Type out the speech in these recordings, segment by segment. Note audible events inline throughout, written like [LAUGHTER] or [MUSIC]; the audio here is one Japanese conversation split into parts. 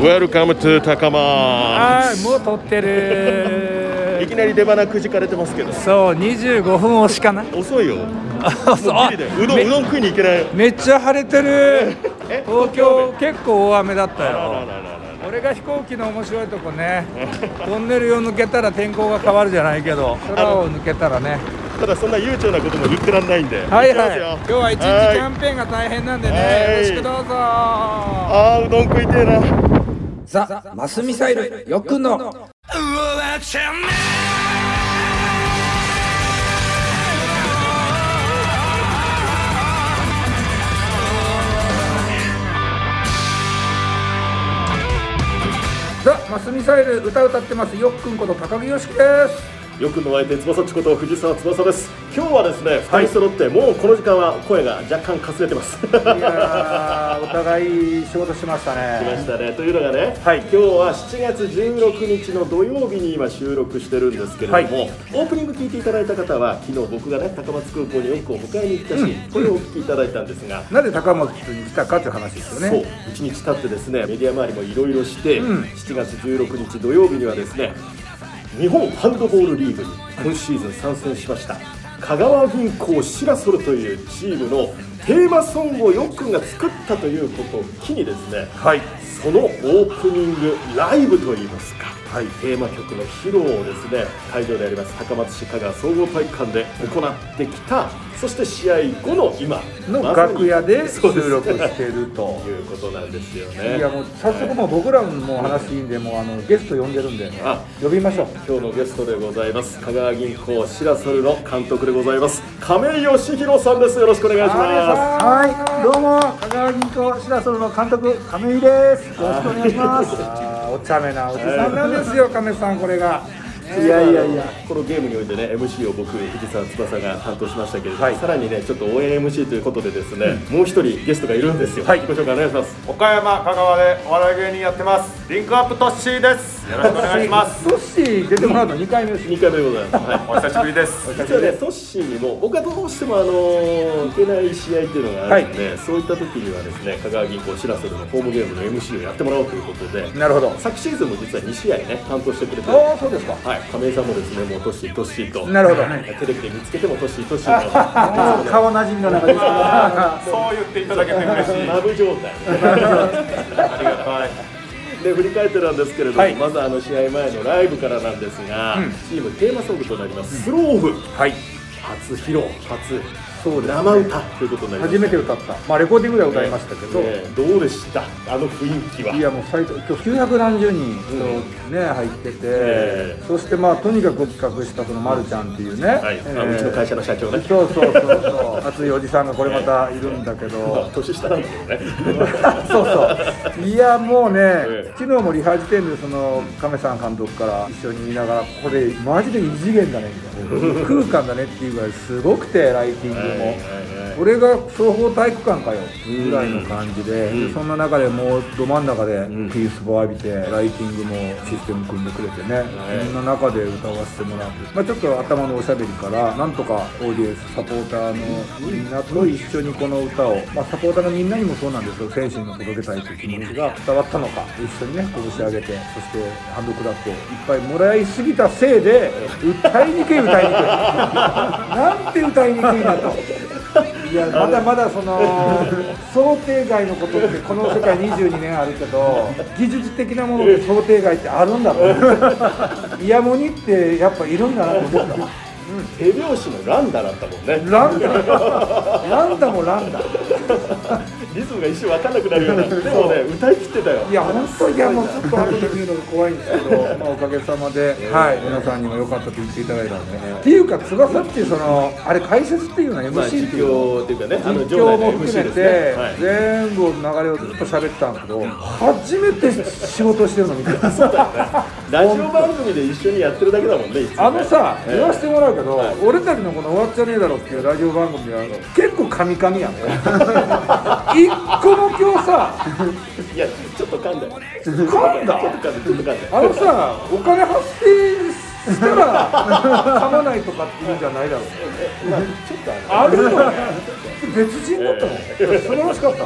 Welcome to 高もう撮ってる。いきなり出花くじかれてますけど。そう25分押しかな。遅いよ。[LAUGHS] もうそうギリだよ。うどんめうどん食いに行けない。めっちゃ晴れてる。え東京結構大雨だったよ。あららららら俺が飛行機の面白いとこね。トンネルを抜けたら天候が変わるじゃないけど空を抜けたらね。ただそんな悠長なことも言ってらんないんで。はいはい。今日は一日キはい。ャンペーンが大変なんでね。はい。よろしくどうぞ。あーうどん食いてえなザ・マスミサイルよくの。ザ・マスミサイル歌歌ってますよっくんこと高木よしきです。よくの相手翼っちこと藤沢翼です。今日はですね二人揃って、もうこの時間は声が若干かすれてます。いやーお互い仕事しました来まねしたね。というのがね、はい。今日は7月16日の土曜日に今収録してるんですけれども、はい。オープニング聞いていただいた方は昨日僕がね高松空港によくお迎えに行ったし、これをお聞きいただいたんですが、なぜ高松に来たかという話ですよそう。ね1日経ってですねメディア周りもいろいろして、うん。7月16日土曜日にはですね日本ハンドボールリーグに今シーズン参戦しました香川銀行シラソルというチームのテーマソングをよっくんが作ったということを機にですねはい。そのオープニングライブといいますか、はい。テーマ曲の披露をですね会場であります高松市香川総合体育館で行ってきたそして試合後の今の楽屋で収録してると。いうことなんですよね。いやもう早速もう僕らも話いいんでもうあのゲスト呼んでるんであ呼びましょう。今日のゲストでございます。香川銀行シラソルの監督でございます。亀井義弘さんです。よろしくお願いします。はい、どうも。香川銀行シラソルの監督亀井です。よろしくお願いします。お茶目なおじさんなんですよ亀さんこれがいやいやいや、このゲームにおいてね MC を僕藤沢翼が担当しましたけれども、はい。さらにねちょっと応援 MC ということでですね、もう一人ゲストがいるんですよ、はい。自己紹介お願いします。岡山香川でお笑い芸人やってます。リンクアップトッシーです。よろしくお願いします。[LAUGHS] トッシー出てもらうの2回目です。2回目でございます、はい。お久しぶりです。実はね、トッシーにも僕はどうしてもあの行けない試合っていうのがあるので、そういった時にはですね香川銀行シラソルのホームゲームの MC をやってもらおうということで。なるほど。昨シーズンも実は2試合ね担当してくれてああそうですか。はい、亀井さんもですね、もうトッシー、トッシーと、なるほど。テレビで見つけてもトッシー、トッシーの、[LAUGHS] 顔なじみの中で。そう言っていただけて嬉しい。マブ状態。[LAUGHS] ありがたいで、振り返ってなんですけれども、はい。まずあの試合前のライブからなんですが、うん。チームテーマソングとなります、スローブ、はい。初披露、初そうです生歌ということになります。初めて歌った。まあレコーディングでは歌いましたけど、ねどうでした？あの雰囲気は。いやもう最初今日900何十人人ね入ってて、ええ。そしてまあとにかく企画したそのまるちゃんっていうね、はい、えーあうちの会社の社長ね。そうそうそうそう熱いおじさんがこれまたいるんだけ [LAUGHS] まどあ年下なんだけどね。[LAUGHS] そうそう。いやもうね、ええ。昨日もリハ時点でその亀さん監督から一緒に見ながらこれマジで異次元だねみたいな。[LAUGHS] 空間だねっていうぐらいすごくてライティングも。俺が総合体育館かよぐらいの感じで,、うん。でそんな中でもうど真ん中でん。ピースボ浴びてライティングもシステム組んでくれてね、そんな中で歌わせてもらって、まあ、ちょっと頭のおしゃべりからなんとかオーディエンスサポーターのみんなと一緒にこの歌を、まあ、サポーターのみんなにもそうなんですけど選手にも届けたいという気持ちが伝わったのか一緒にね拳上げてそしてハンドクラップをいっぱいもらいすぎたせいで歌いにくい歌いにくい。[LAUGHS] なんて歌いにくいんだと。いやまだまだその [LAUGHS] 想定外のことってこの世界22年あるけど [LAUGHS] 技術的なもので想定外ってあるんだろう [LAUGHS] イヤモニってやっぱいるんだなと思った手拍子のランダだったもんね。ランダ？ランダもランダリズムが一瞬分かんなくなるような。でもね、歌い切ってたよ。いや本当にいやもうちょっと後で見るのが怖いんですけど、[LAUGHS] まあ、おかげさまで、はい、皆さんにも良かったと言っていただいたんで、っていうか翼っていうそのあれ解説っていうのはまあ、MC 実っていうの？況っていうかね、あの実況も含めて、全部流れをずっと喋ってたんですけど初めて仕事してるの見て。[LAUGHS] たラジオ番組で一緒にやってるだけだもんね、あのさ、ええ。言わせてもらうけど、はい。俺たちのこの「終わっちゃねえだろ」っていうラジオ番組は結構カミカミやん [LAUGHS] 一個も今日さいや、ちょっと噛んだよ。噛んだちょっと噛んだ、ちょっと噛んだよ。あのさお金発生したら噛まないとかっていうんじゃないだろう [LAUGHS] まあ、ちょっとあるの別人だったの、素晴らしかった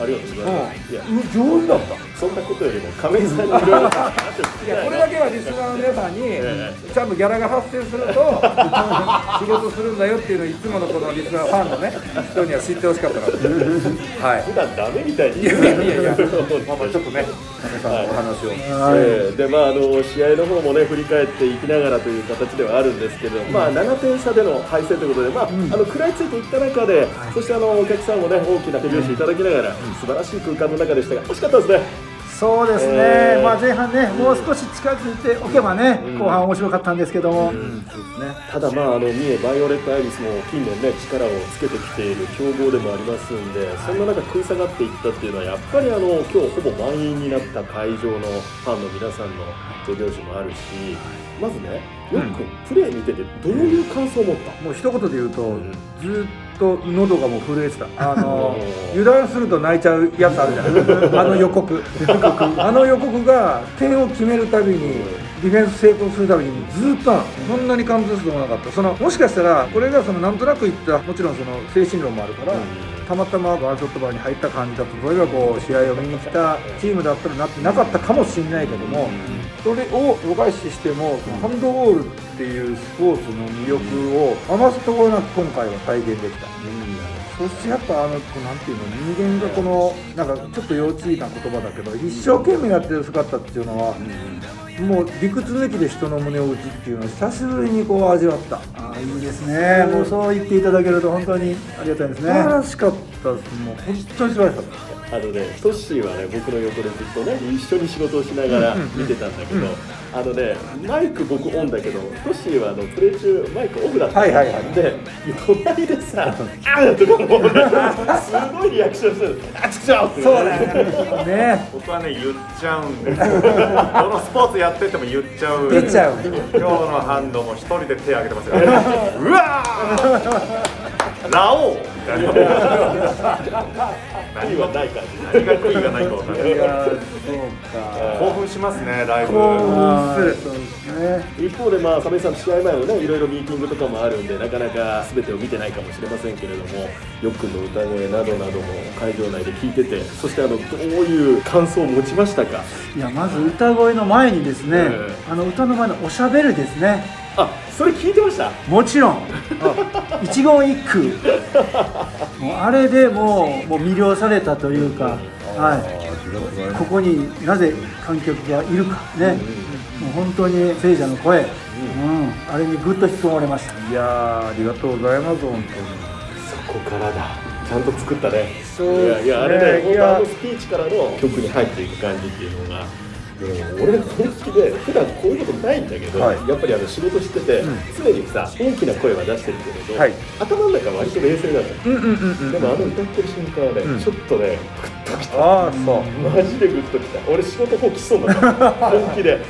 ありがとうございます、いや上手だった。そんなことよりも亀井さんにいろいろ話を聞きいやこれだけはリスナーの皆さんにえちゃんとギャラが発生すると [LAUGHS] 仕事するんだよっていうのをいつものこのリスナーファンのね人には知ってほしかったからはい。普段ダメみたいにいやいやいやいや本まあまあちょっとね亀さんのお話を。えーでまあ、あの試合の方もね振り返っていきながらという形ではあるんですけど、まあ、7点差での敗戦ということで、まああの食らいついていった中で、そしてあのお客さんもね大きな手拍子いただきながら、素晴らしい空間の中でしたが惜しかったですね。そうですね、えー。まあ、前半ね、もう少し近づいておけばね、後半面白かったんですけども、ただ、まあ、あの三重バイオレットアイリスも近年ね力をつけてきている強豪でもありますんでそんな中食い下がっていったっていうのはやっぱりあの今日ほぼ満員になった会場のファンの皆さんの手拍子もあるしまずねよくプレー見ててどういう感想を持った、もう一言で言うと、ずーっと喉がもう震えてた。あの [LAUGHS] 油断すると泣いちゃうやつあるじゃない [LAUGHS] あの予告。[LAUGHS] あの予告が点を決めるたびにディフェンス成功するたびにずーっとそんなに感動することもなかった。そのもしかしたらこれがそのなんとなく言ったもちろんその精神論もあるから、たまたまワンショットバーに入った感じだと例えばこう試合を見に来たチームだったらなってなかったかもしれないけども、それを度外視してもハンドボールっていうスポーツの魅力を余すところなく今回は体現できた。そしてやっぱあのなんていうの人間がこのなんかちょっと幼稚な言葉だけど一生懸命やってる姿っていうのは、もう理屈抜きで人の胸を打つっていうのを久しぶりにこう味わった。あーいいですね、もうそう言っていただけると、本当にありがたいです素晴ね。らしかったです。もう本当に素晴らしかった。あのね、トッシーはね、僕の横でずっとね、一緒に仕事をしながら見てたんだけど、あのね、マイク僕オンだけど、トッシーはあのプレー中、マイクオフだった。のはいはいはい。で、隣でさ、あーとかもすごいリアクションしてる、あちくしょうって。そうだね。ね。僕はね言っちゃうんですよ。どのスポーツやってても言っちゃう。出ちゃう。今日のハンドも一人で手挙げてますよ。[LAUGHS] うわー。ラオウ。みたいな何はない感じ。何が悔いがないか分かんない。いやーそうか。興奮しますねライブそうですね。一方で、まあ、亀井さん、試合前のね、いろいろミーティングとかもあるんで、なかなか全てを見てないかもしれませんけれども、よっくんの歌声などなども会場内で聞いてて、そしてあのどういう感想を持ちましたか？いや、まず歌声の前にですね、えあの歌の前のおしゃべりですね。あ、それ聞いてました？もちろん、一言一句、もうあれでもうもう魅了されたというか、はい、ここになぜ観客がいるかね、もう本当に聖者の声、うん、あれにぐっと引き込まれました。いやーありがとうございます本当に。そこからだ。ちゃんと作ったね。そうね。いやいやあれね、本いや当あのスピーチからの曲に入っていく感じっていうのが。もう俺本気で普段こういうことないんだけど、はい。やっぱりあの仕事してて、常にさ大きな声は出してるけれど、はい。頭の中は割と冷静なのよ、うんうんうんうんでもあの歌ってる瞬間はね、うん。ちょっとねグッときた。ああそう。マジでグッときた。俺仕事放棄しそうだった。本気で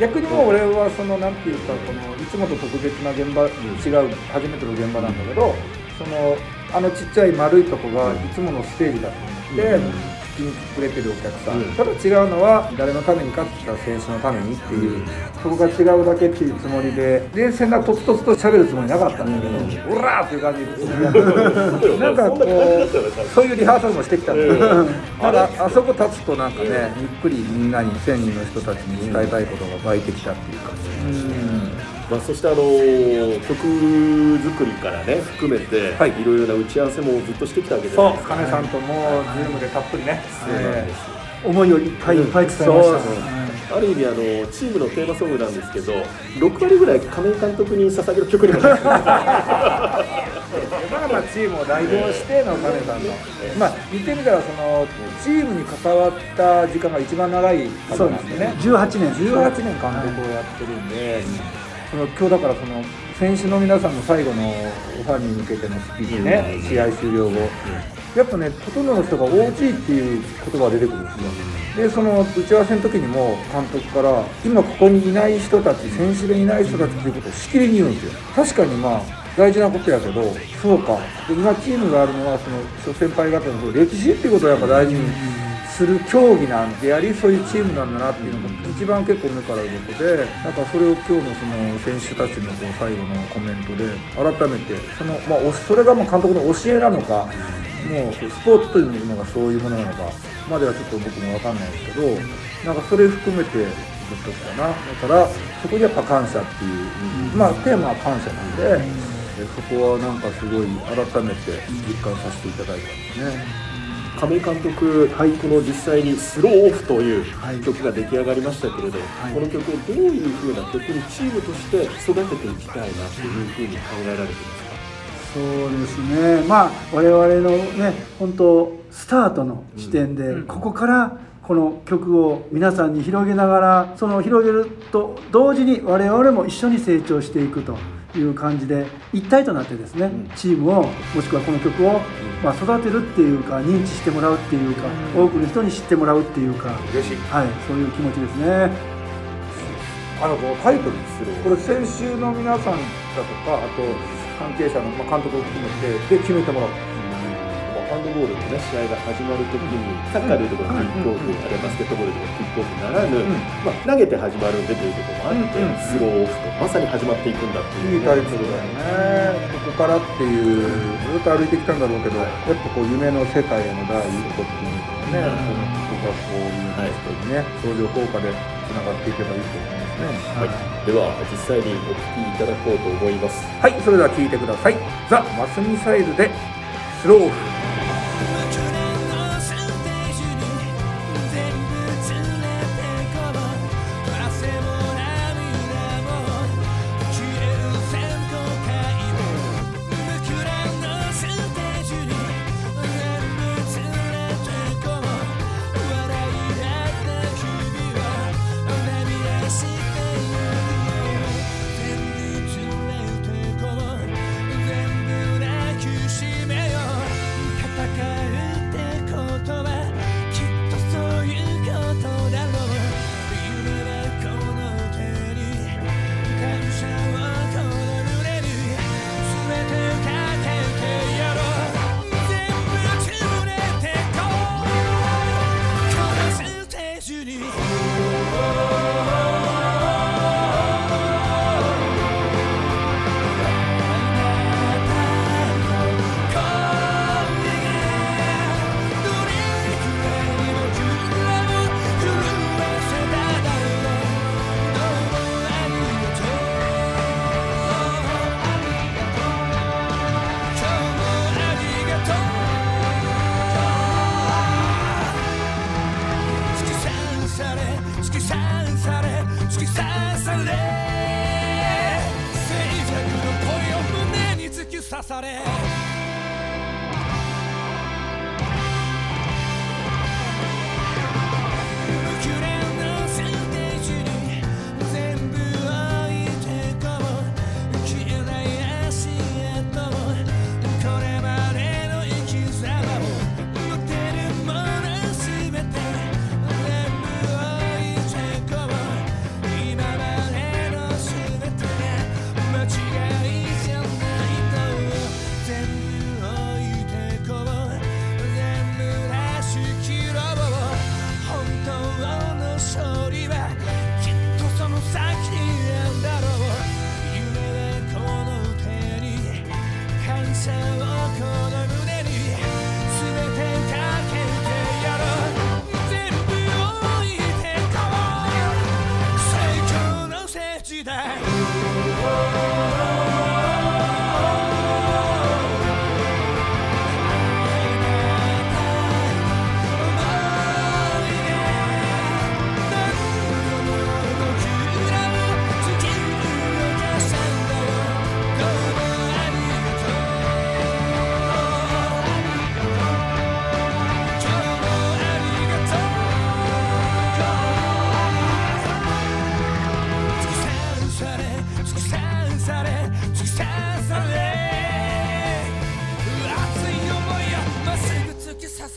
逆にもう俺はそのなんていうかこのいつもと特別な現場、違う初めての現場なんだけどそのあのちっちゃい丸いとこがいつものステージだと思って、聞くれてるお客さん、うん。ただ違うのは誰のためにかって言ったら選手のためにっていう、そこが違うだけっていうつもりで。冷静なとつとつと喋るつもりなかったんだけど、オラーっていう感じで。なんかこうそういうリハーサルもしてきたんで、うん。ただあそこ立つとなんかねゆっくりみんなに1000人の人たちに伝えたいことが湧いてきたっていう感じ、まあ、そしてあの曲作りからね含めて、はい。い、ろいろな打ち合わせもずっとしてきたわけじゃそうないですか。金さんともズームでたっぷりね、え思いをいっぱいいっぱい伝えました。そうはいある意味あのチームのテーマソングなんですけど6割ぐらい亀井監督に捧げる曲にもなって [LAUGHS] まあまあチームを代表しての金さんの、まあ言ってみたらそのチームに関わった時間が一番長い方なんでね。18年。18年監督をやってるんで、その今日だからその選手の皆さんの最後のファンに向けてのスピーチね、試合終了後、やっぱね、ほとんどの人が OG っていう言葉が出てくるんですよ。で、その打ち合わせの時にも監督から、今ここにいない人たち、選手でいない人たちっていうことをしきりに言うんですよ。確かにまあ、大事なことやけど、そうか。で今チームがあるのは、その諸先輩方の歴史っていうことをやっぱ大事にする競技なんでありそういうチームなんだなっていうのが一番結構目から鱗でなんかそれを今日のその選手たちのこう最後のコメントで改めてその、まあ、おそれがもう監督の教えなのかもうスポーツというのがそういうものなのかまではちょっと僕も分かんないですけどなんかそれ含めてずっときたなだからそこにやっぱ感謝っていう、まあテーマは感謝なんで、でそこはなんかすごい改めて実感させていただいたんですね。亀井監督、はい、この実際に「スローオフ」というはい。曲が出来上がりましたけれど、い。この曲をどういうふうな曲にチームとして育てていきたいなというふうに考えられていますか？そうですね、まあ、我々のね、本当、スタートの時点で、ここからこの曲を皆さんに広げながら、その広げると同時に、我々も一緒に成長していくという感じで、一体となってですね、チームを、もしくはこの曲を、まあ、育てるっていうか、認知してもらうっていうか、多くの人に知ってもらうっていうか、嬉しい。はい、そういう気持ちですね。あのこのタイトルですこれ先週の皆さんだとかあと関係者の、まあ、監督を含めてで決めてもらったハンドボールの、ね、試合が始まるときに、サッカーでいうところのキックオフ、あるいはバスケットボールでいうとキックオフならぬ、まあ、投げて始まるんでということもあって、うんスローオフとまさに始まっていくんだっていう、いいタイトルだよね。ここからっていうずっと歩いてきたんだろうけど、やっぱこう夢の世界への第一歩っていうのがね、この僕はこういう人にね相乗効果でつながっていけばいいと思いますね。はい、では実際にお聞きいただこうと思います。はい、それでは聴いてください。ザ・マスミサイルでスロー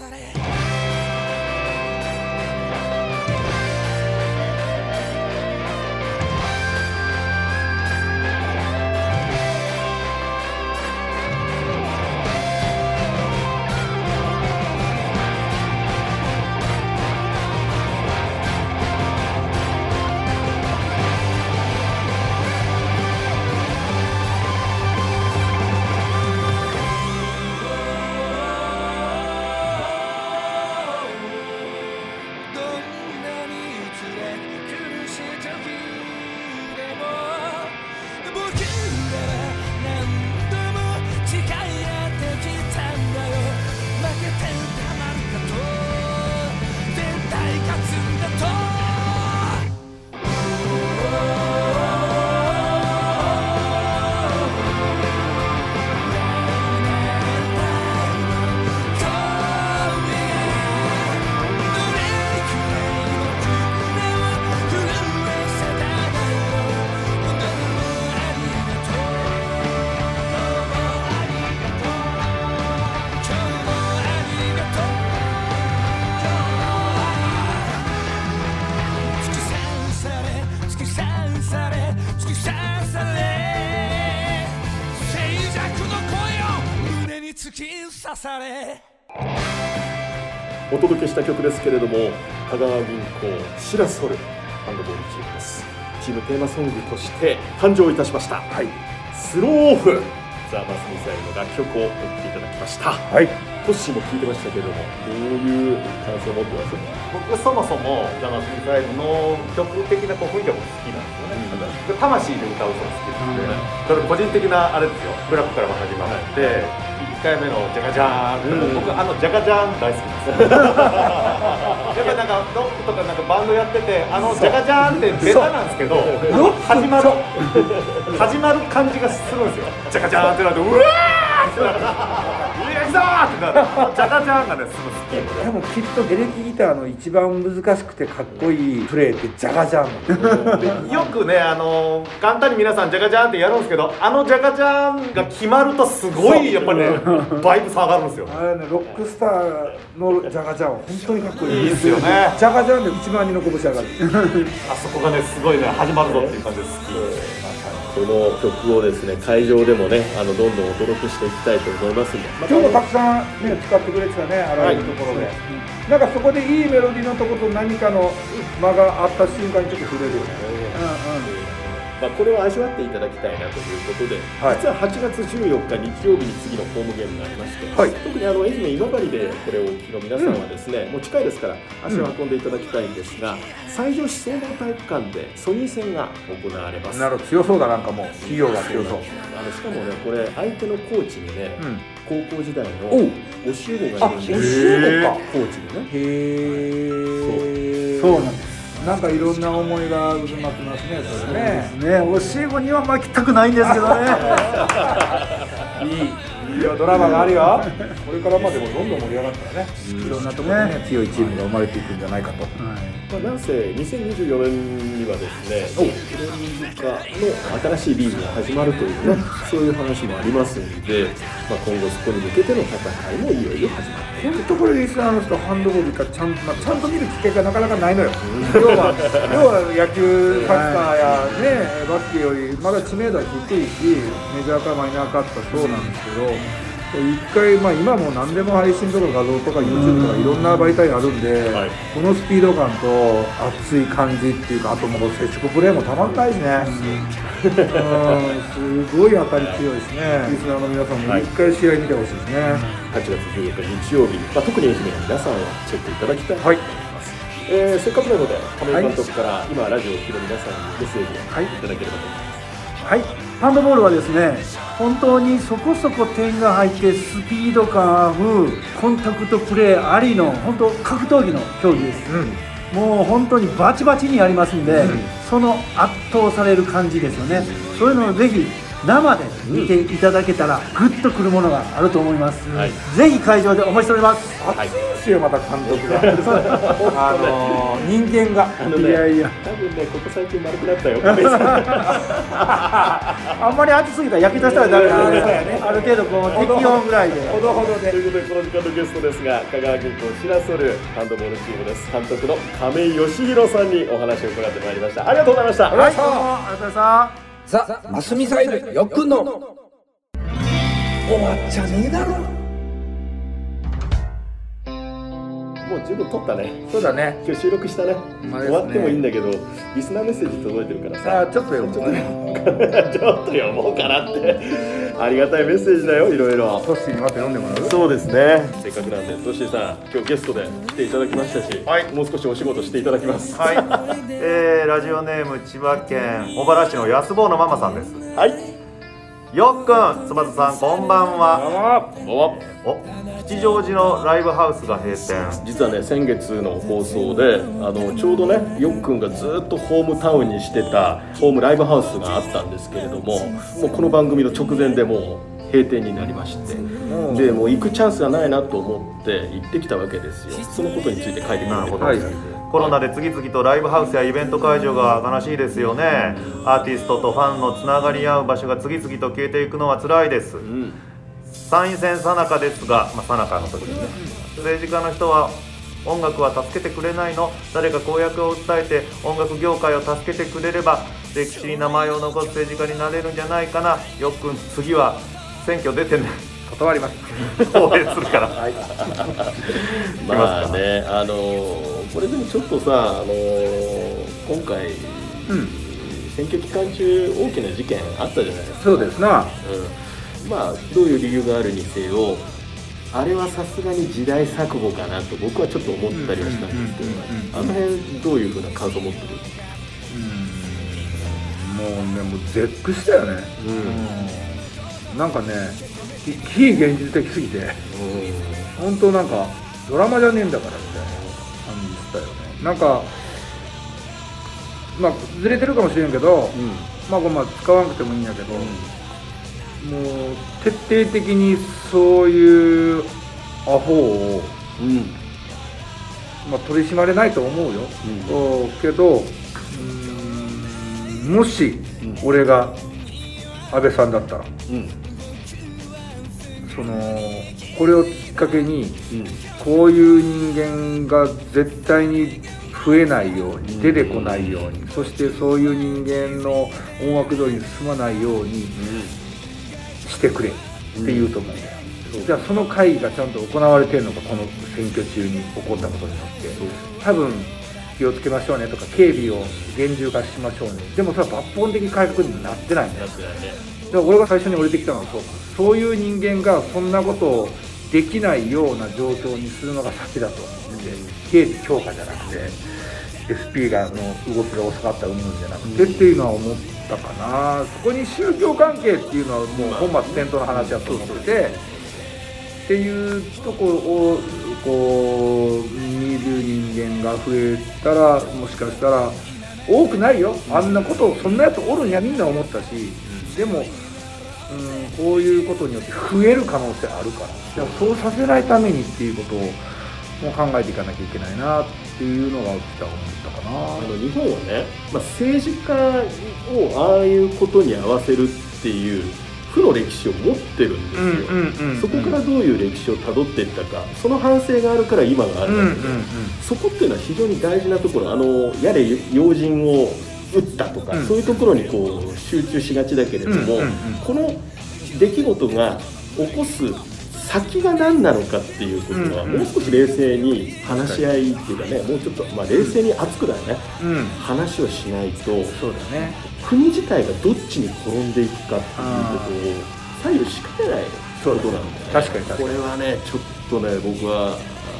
somebody. お届けした曲ですけれども香川銀行シラソルハンドボールチームです。チームテーマソングとして誕生いたしました、はい、スローオフザ・マスミサイルの楽曲を送っていただきました。はい。トッシーも聞いてましたけどもどういう感想を持ってます？僕そもそもジャマスミサイルの曲的なこう雰囲気が好きなんですよね、魂で歌う人が好きなんで、それ個人的なあれですよ。ブラックからも始まって、1回目のジャカジャーン、僕あのジャカジャーン大好きです。[LAUGHS] やっぱなんかロックとかなんかバンドやっててあのジャカジャーンってベタなんですけど始まる始まる感じがするんですよ。ジャカジャーンってなるとうわーってなってなる。ジャカジャーンがねすごい好き。でもきっとエレキギターの一番難しくてかっこいいプレーってジャガジャン [LAUGHS] よくね、あの簡単に皆さんジャカジャーンってやるんですけどあのジャカジャーンが決まるとすごいやっぱりねバイブ下がるんですよ。あれねロックスターのジャガジャンは本当にかっこいい。いいですよね。ジャガジャンで1万人の拳上がる。[LAUGHS] あそこがねすごいね始まるぞっていう感じで好この曲をですね会場でもねあのどんどんお届けしていきたいと思いますんで、また今日もたくさんね使ってくれてたねあらゆるところで、なんかそこでいいメロディーのとこと何かの間があった瞬間にちょっと触れるよねまあ、これを味わっていただきたいなということで、はい。実は8月14日日曜日に次のホームゲームがありまして、はい。特にあの愛媛今治でこれをお聞きの皆さんはですね、もう近いですから足を運んでいただきたいんですが、西条市総合体育館でソニー戦が行われます。なるほど。強そうだなんかもう。企業が強そう。あのしかもねこれ相手のコーチにね、うん。高校時代の教え子があいるんです教え子か。コーチにね。へえそう。なんですなんかいろんな思いが渦巻きますねそれね。ね教え子には負けたくないんですけどね。いいいいよドラマがあるよ。これからまでもどんどん盛り上がったらね。いろんなところにね強いチームが生まれていくんじゃないかと。まあ、なんせ2024年にはですね、プロリーグ化の新しいリーグが始まるというね、そういう話もありますので、まあ、今後そこに向けての戦いもいよいよ始まる。本当これリスナーの人ハンドボールかちゃん,、まあ、ちゃんと見るきっかけがなかなかないのよ。要は要は野球サッカーやねバスケよりまだ知名度は低いしメジャーかマイナーかってそうなんですけど一回、まあ、今も何でも配信とか画像とか YouTube とかいろんな媒体あるんで、はい。このスピード感と熱い感じっていうかあともう接触プレーもたまんないしね、うん、すごい当たり強いしね。リスナーの皆さんも一回試合見てほしいですね、8月14日日曜日、まあ、特に愛媛の皆さんはチェックいただきたいと思います。えーせっかくなので、亀井監督から今、ラジオを聴く皆さんにメッセージをはい。いただければと思います。はいハンドボールはですね本当にそこそこ点が入ってスピード感あるコンタクトプレーありの本当格闘技の競技です、もう本当にバチバチにやりますんで、その圧倒される感じですよね。そういうのをぜひ生で見ていただけたらグッとくるものがあると思います、はい。ぜひ会場でお待ちしております。熱いですよまた監督が。[LAUGHS] あのー人間が。ね、いや。いや。多分ね、ここ最近丸くなったよ。[LAUGHS] あんまり熱すぎたら焼け出したらダメなんで、ある程度こう適温ぐらいで。ほどほど。でということでこの時間のゲストですが香川銀行シラソルハンドボールチームです監督の亀井義弘さんにお話を伺ってまいりましたありがとうございました、ありがとうございましたザ・マスミサイルよっくんの。終わっちゃねえだろ。もう十分撮ったね。そうだね。今日収録したね。ね。終わってもいいんだけどリスナーメッセージ届いてるからさ。さあちょっとよちょっと [LAUGHS] ちょっと読もうかなって。ありがたいメッセージだよいろいろ。トッシーにまた読んでもらう？そうですね。せっかくなんでトッシーさん今日ゲストで来ていただきましたし、はい。もう少しお仕事していただきます。はい、[LAUGHS] えー、ラジオネーム千葉県茂原市の安坊のママさんです。はいよっくん翼さんこんばんは。おお吉祥寺のライブハウスが閉店。実はね先月の放送であのちょうどねよっくんがずっとホームタウンにしてたホームライブハウスがあったんですけれどももうこの番組の直前でもう閉店になりましてでもう行くチャンスがないなと思って行ってきたわけですよ。そのことについて書いてくれてなるほど。はいコロナで次々とライブハウスやイベント会場が悲しいですよね。アーティストとファンのつながり合う場所が次々と消えていくのは辛いです。うん参院選さなかですが、まあ、さなかの時にね。政治家の人は音楽は助けてくれないの？誰か公約を訴えて音楽業界を助けてくれれば歴史に名前を残す政治家になれるんじゃないかな。よっくん次は選挙出てね。断ります。[LAUGHS] 応援するから。[LAUGHS] まあねあのーこれでもちょっとさあのー今回、うん。選挙期間中大きな事件あったじゃないですか。そうですな。うん、まあどういう理由があるにせよあれはさすがに時代錯誤かなと僕はちょっと思ったりはしたんですけど、あの辺どういうふうな感想を持ってる？もうねもう絶句したよね。うん。なんかね非非現実的すぎて。本当なんかドラマじゃねえんだからみたいな感じしたよね。なんかまあずれてるかもしれんけど、まあこれまあ使わなくてもいいんやけど、もう徹底的にそういうアホを、まあ、取り締まれないと思うよ、うん。けどもし俺が安倍さんだったら、そのこれをきっかけに、こういう人間が絶対に増えないように出てこないように、そしてそういう人間の思惑通りに進まないようにしてくれって言うと思うんだよ、じゃあその会議がちゃんと行われてるのかこの選挙中に起こったことによって。多分気をつけましょうねとか警備を厳重化しましょうね。でもそれは抜本的改革にもなってないんだよだから俺が最初に降りてきたのはそう。そういう人間がそんなことをできないような状況にするのが先だと。思ってて警備強化じゃなくて SP がの動きが遅かった云々じゃなくてっていうのは思ったかな。そこに宗教関係っていうのはもう本末転倒の話だと思っててっていうとこをこう見る人間が増えたらもしかしたら多くないよ。あんなことそんなやつおるんやみんな思ったしでも、うん、こういうことによって増える可能性あるから。でもそうさせないためにっていうことをもう考えていかなきゃいけないなっていうのが起きた思ったかな。あの日本はね、まあ、政治家をああいうことに合わせるっていう負の歴史を持ってるんですよ、そこからどういう歴史をたどっていったか。その反省があるから今があるわけで、そこっていうのは非常に大事なところ。あのやれ要人を撃ったとか、うん。そういうところにこう集中しがちだけれども、うんうんうん。この出来事が起こす先が何なのかっていうことは、うんうん。もう少し冷静に話し合いっていうかねもうちょっと、まあ、冷静に熱くだよね、うん、うん、話をしないとそうだね。国自体がどっちに転んでいくかっていうことを左右しかねないことなんだよね。確かに確かに。これはねちょっとね僕はあ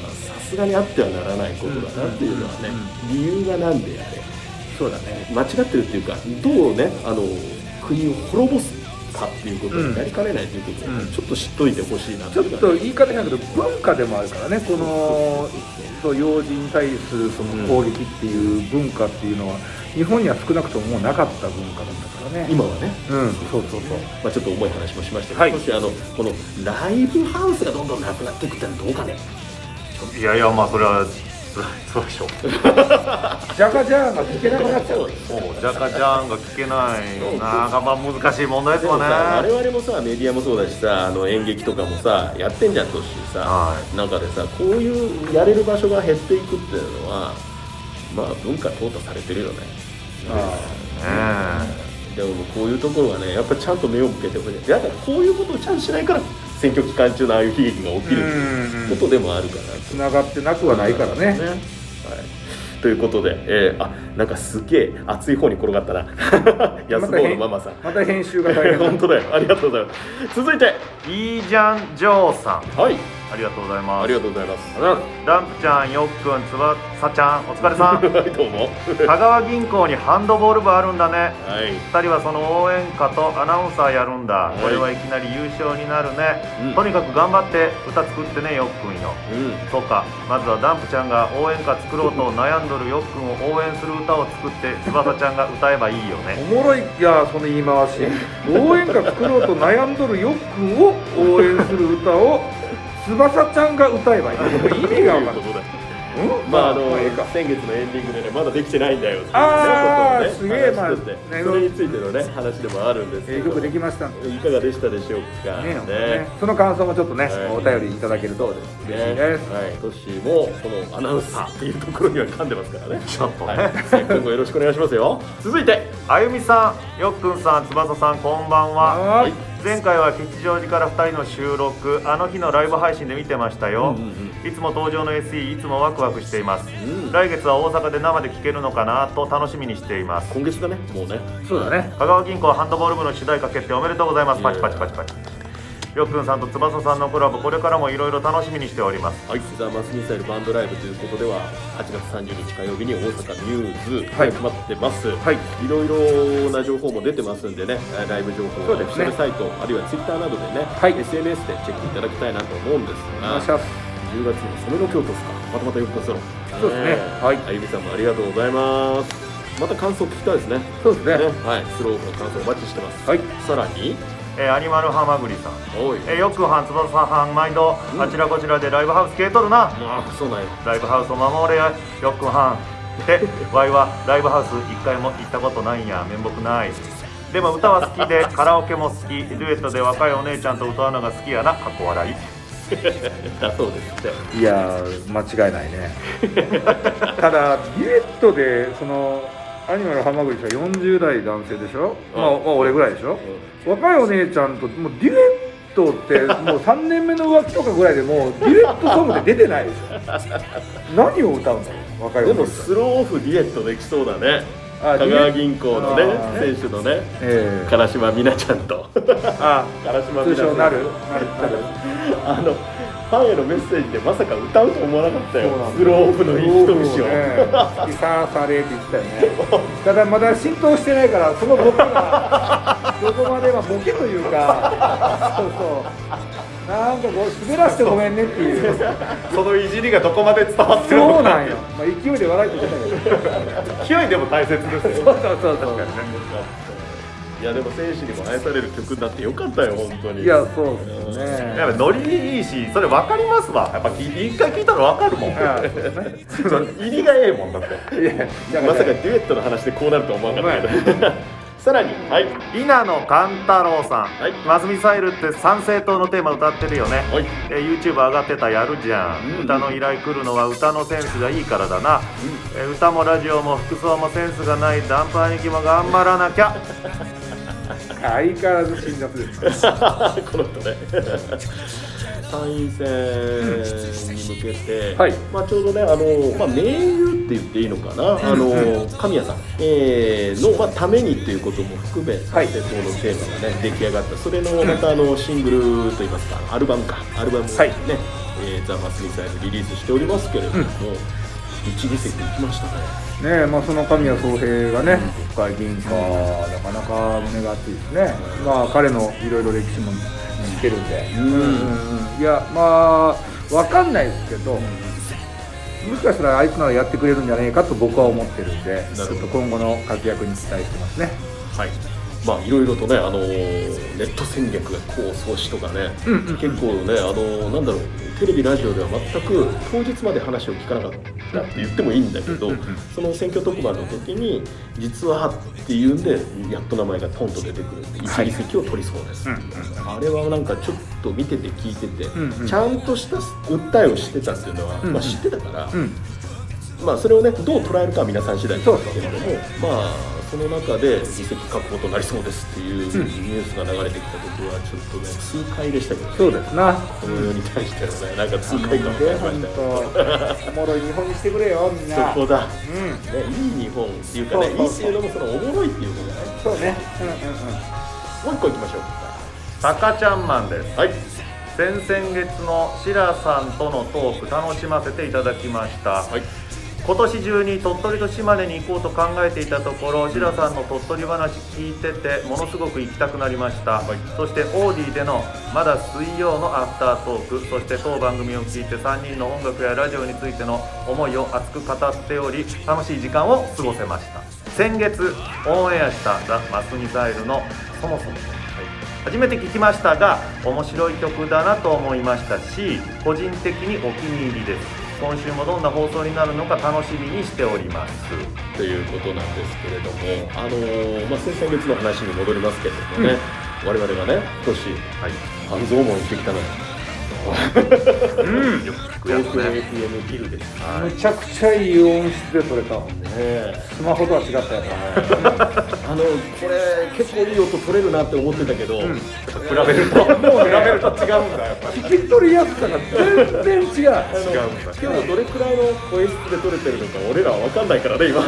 さすがにあってはならないことだなっていうのはね、理由が何であれそうだね。間違ってるっていうかどうねあの国を滅ぼすかっていうことになりかねないということを、うん。ちょっと知っといてほしいなちょっと言い方変だけど文化でもあるからねこのそう要人に対するその攻撃っていう文化っていうのは日本には少なくとももうなかった文化だったからね。今はね。うんそうそうそう。まあ、ちょっと重い話もしましたけど、はい。少しあのこのライブハウスがどんどんなくなっていくってのはどうかね。いやいやまあそれはそそうでしょ。うジャカジャーンが聞けなくなっちゃうもうジャカジャンが聞けな。いなんかまあ難しい問題ですでもわね。さ我々もさメディアもそうだしさあの演劇とかもさやってんじゃんとしさ、は中でさこういうやれる場所が減っていくっていうのはまあ文化淘汰されてるよね。ねでもこういうところはねやっぱちゃんと目を向けてほしい。だからこういうことをちゃんとしないから選挙期間中のああいう悲劇が起きることでもあるかなとつながってなくはないからね。はい、ということで、えーあなんかすげえ熱い方に転がったな。[LAUGHS] 安坊のママさん。また編集が大変 [LAUGHS] 本当だよ。ありがとうございます。続いていいじゃんジョーさん。はいありがとうございます。ありがとうございます。ダンプちゃんよっくんつばさちゃんお疲れさん。[LAUGHS] はいどうも。香川銀行にハンドボール部あるんだね。はい。2人はその応援歌とアナウンサーやるんだ、い。これはいきなり優勝になるね、うん。とにかく頑張って歌作ってねよっくんようん。そうか。まずはダンプちゃんが応援歌作ろうと悩んどるよっくんを応援する歌を作って翼ちゃんが歌えばいいよね。おもろいいやその言い回し。[LAUGHS] 応援歌作ろうと悩んどるよっくんを応援する歌を翼ちゃんが歌えばいい。意味が分かんない。ということでうんまああの先月のエンディングでねまだできてないんだよあーっていうねすげえ話してて。まあねそれについてのね話でもあるんですけど。ええ曲できました。ねいかがでしたでしょうか？ねね。その感想もちょっとね、はい。お便りいただけると嬉しいです、はい、トッもこのアナウンサーっていうところには噛んでますからね。ちょっとねはい、今後よろしくお願いしますよ。続いて、あゆみさんよっくんさん翼さんこんばんは。はい前回は吉祥寺から2人の収録あの日のライブ配信で見てましたよ、いつも登場の SE いつもワクワクしています、ん。来月は大阪で生で聴けるのかなと楽しみにしています。今月だねもうね。そうだね。香川銀行ハンドボール部の主題歌決定おめでとうございます。パチパチパチパチよっくんさんと翼さんのコラボこれからもいろいろ楽しみにしております。はい、ザ・マスミサイルバンドライブということでは8月30日火曜日に大阪ミューズはい決まってます、はい。い。ろいろな情報も出てますんでねえーライブ情報はオフィそうですね。シャルサイト、あるいはツイッターなどでね、はい。SNS でチェックいただきたいなと思うんですがお願いします。10月に染めの京都ですか。またまた4日ソロ。そうですね。はい。あゆみさんもありがとうございます。また感想聞きたいですね。そうですね。はい。スローの感想お待ちしてます。はい。さらにえーアニマルハマグリさん。えーよっくんはん翼さん毎度あちらこちらでライブハウス消えとるな。まあそうなんよライブハウスを守れやよっくんはんでワイはライブハウス一回も行ったことないんや。面目ない。でも歌は好きで [LAUGHS] カラオケも好き。デュエットで若いお姉ちゃんと歌うのが好きやな。かっこ笑い。[LAUGHS] だそうですっていやー間違いないね。ただデュエットでそのアニマルハマグリさん40代男性でしょ、まあ、まあ俺ぐらいでしょ、若いお姉ちゃんともうデュエットってもう3年目の浮気とかぐらいでもうデュエットソングで出てないでしょ？[LAUGHS] 何を歌うんだろう若いおでも姉ちゃん。スローオフデュエットできそうだね。あ香川銀行のねあー。選手のねええ。唐島美奈ちゃんと。あ [LAUGHS] 唐島通称なるなる。[LAUGHS] あのファンへのメッセージでまさか歌うと思わなかったよ。そうなんだスローオフの一節を、ね、好きさされって言ってたよね。ただまだ浸透してないからそのボケがどこまではボケというか。そうそう。なんかこう滑らしてごめんねっていう。そのいじりがどこまで伝わってるのかそうなんよ、まあ、勢いで笑いと言ってたけど。[LAUGHS] 勢いでも大切ですよそうそうそうそういやでも選手にも愛される曲になってよかったよ本当に。いやそうですよね。やっぱノリいいしそれ分かりますわ。やっぱ一回聞いたら分かるもん。ね。入りがええもんだって。いやだまさかデュエットの話でこうなるとは思わなかったけど。さらにはい。稲野勘太郎さん、はい。マスミサイルって参政党のテーマ歌ってるよね、はい。えー YouTube 上がってたやるじゃん、うん。歌の依頼来るのは歌のセンスがいいからだな、えー歌もラジオも服装もセンスがない。ダンパー兄貴も頑張らなきゃ相変わらず辛辣です。この人ね。参院選に向けて、はい。まあ、ちょうどねあの、まあ、盟友って言っていいのかな、あの神谷さん、えーの、まあ、ためにっていうことも含めはい。政党のテーマがね出来上がった。それのまたあのシングルといいますかアルバムか。アルバムをね、はい。えーザ・マスミサイルリリースしておりますけれども、一議席いきましたねねまあ、その神谷宗平がね、国会議員か、なかなか胸が熱いですね、まあ、彼のいろいろ歴史も知ってるんで、うんいや、まあ、わかんないですけど、もしかしたらあいつならやってくれるんじゃないかと僕は思ってるんで、ちょっと今後の活躍に期待してますね。はいまあいろいろとね、あのーネット戦略が功を奏しとかね、結構ね、あのーなんだろう、テレビ、ラジオでは全く当日まで話を聞かなかったって言ってもいいんだけど、その選挙特番の時に、実はっていうんで、やっと名前がポンと出てくるんで、一議席を取りそうです、あれはなんかちょっと見てて聞いてて、んうん。ちゃんとした訴えをしてたっていうのは、んまあ、知ってたから。うん。まあ、それをねどう捉えるかは皆さん次第ですけれどもまあその中で議席確保となりそうですっていうニュースが流れてきた時はちょっとね痛快でしたけどね。そうですな。この世に対してはねなんか痛快感を感じま本した。おもろい日本にしてくれよ、みんな。そこだ、うん、ね、いい日本っていうかねそうそうそう。いいっていうのもそのおもろいっていうのがね。そうね。うんうんうん。もう一個いきましょう。タカちゃんマンです。はい。先々月のシラさんとのトーク楽しませていただきました、はい今年中に鳥取と島根に行こうと考えていたところシラさんの鳥取話聞いててものすごく行きたくなりました、そしてオーディでのまだ水曜のアフタートークそして当番組を聞いて3人の音楽やラジオについての思いを熱く語っており楽しい時間を過ごせました。先月オンエアした「ザ・マスミサイル」の「そもそも」初めて聞きましたが面白い曲だなと思いましたし個人的にお気に入りです今週もどんな放送になるのか楽しみにしておりますということなんですけれども、あのーまあ、先々月の話に戻りますけれどもね、我々がね、今年、はい、半蔵門してきたのよ。うん。よく聞くやつね FM ビルですむちゃくちゃいい音質で撮れたもんねねスマホとは違ったやつあのこれ結構いい音取れるなって思ってたけど、比べる。ともう比べると違うん。だやっぱり聞き取りやすさが全然違う違うん。だ今日どれくらいの声質で撮れてるのか俺らは分かんないからね今ね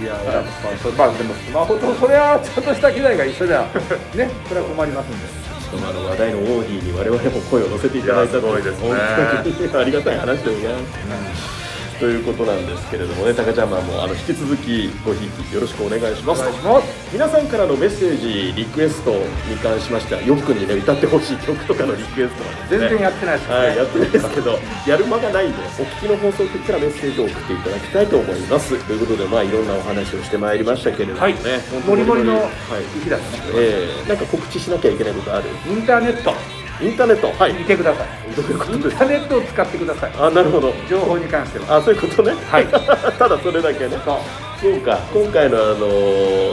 いややっぱそまあでもスマホとそれはちゃんとした機材が一緒じゃ [LAUGHS] ねそれは困りますんでしかもあの話題のオーディに我々も声を乗せていただいたいやすごいですね。本当にありがたい話でございます、ということなんですけれどもね、タカちゃんマンもあの引き続きごひいきよろしくお願いします。お願いします。皆さんからのメッセージ、リクエストに関しましては、よっくんにね歌ってほしい曲とかのリクエストはね、全然やってないですよね。はい、やってないです。けど、やる間がないんで、お聞きの放送局からメッセージを送っていただきたいと思います。ということで、まあいろんなお話をしてまいりましたけれどもね、はい。本当モリモリのはい、日だね。えー、なんか告知しなきゃいけないことある？インターネットインターネット、はい、見てくださいどういうことインですターネットを使ってくださいあ、なるほど。情報に関してはあ、そういうことね。はい [LAUGHS] ただそれだけね。そうか。今回のあの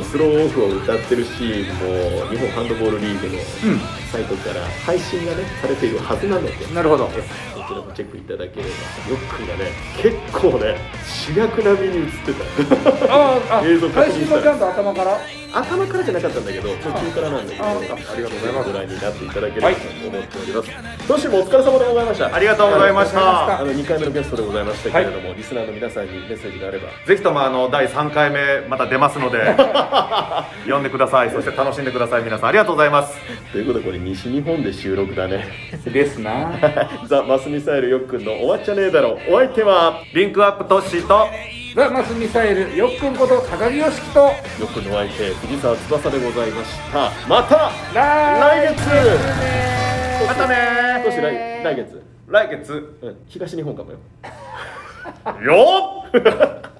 スローオフを歌ってるシーンも日本ハンドボールリーグのうんサイトから配信がねされているはずなので。なるほどえこちらもチェックいただければよっくんがね結構ね主役並みに映ってた。あああ [LAUGHS] 映像確認配信はちゃんと頭から頭からじゃなかったんだけど途中からなんだけどあありがとうございます。ご覧になっていただければと思っております、トシもお疲れ様でございました。ありがとうございました。あの2回目のゲストでございましたけれども、リスナーの皆さんにメッセージがあれば。ぜひともあの第3回目また出ますので [LAUGHS] 呼んでください。そして楽しんでください皆さん。ありがとうございます。ということでこれ西日本で収録だね。ですな。[LAUGHS] ザ・マスミサイルよっくんの終わっちゃねえだろ。お相手はリンクアップトッシーとザ・マスミサイルよっくんこと高木よしきとよっくんのお相手藤沢翼でございました。また来来月。またねトシ来来月。来月。うん東日本かもよ。[LAUGHS] よっ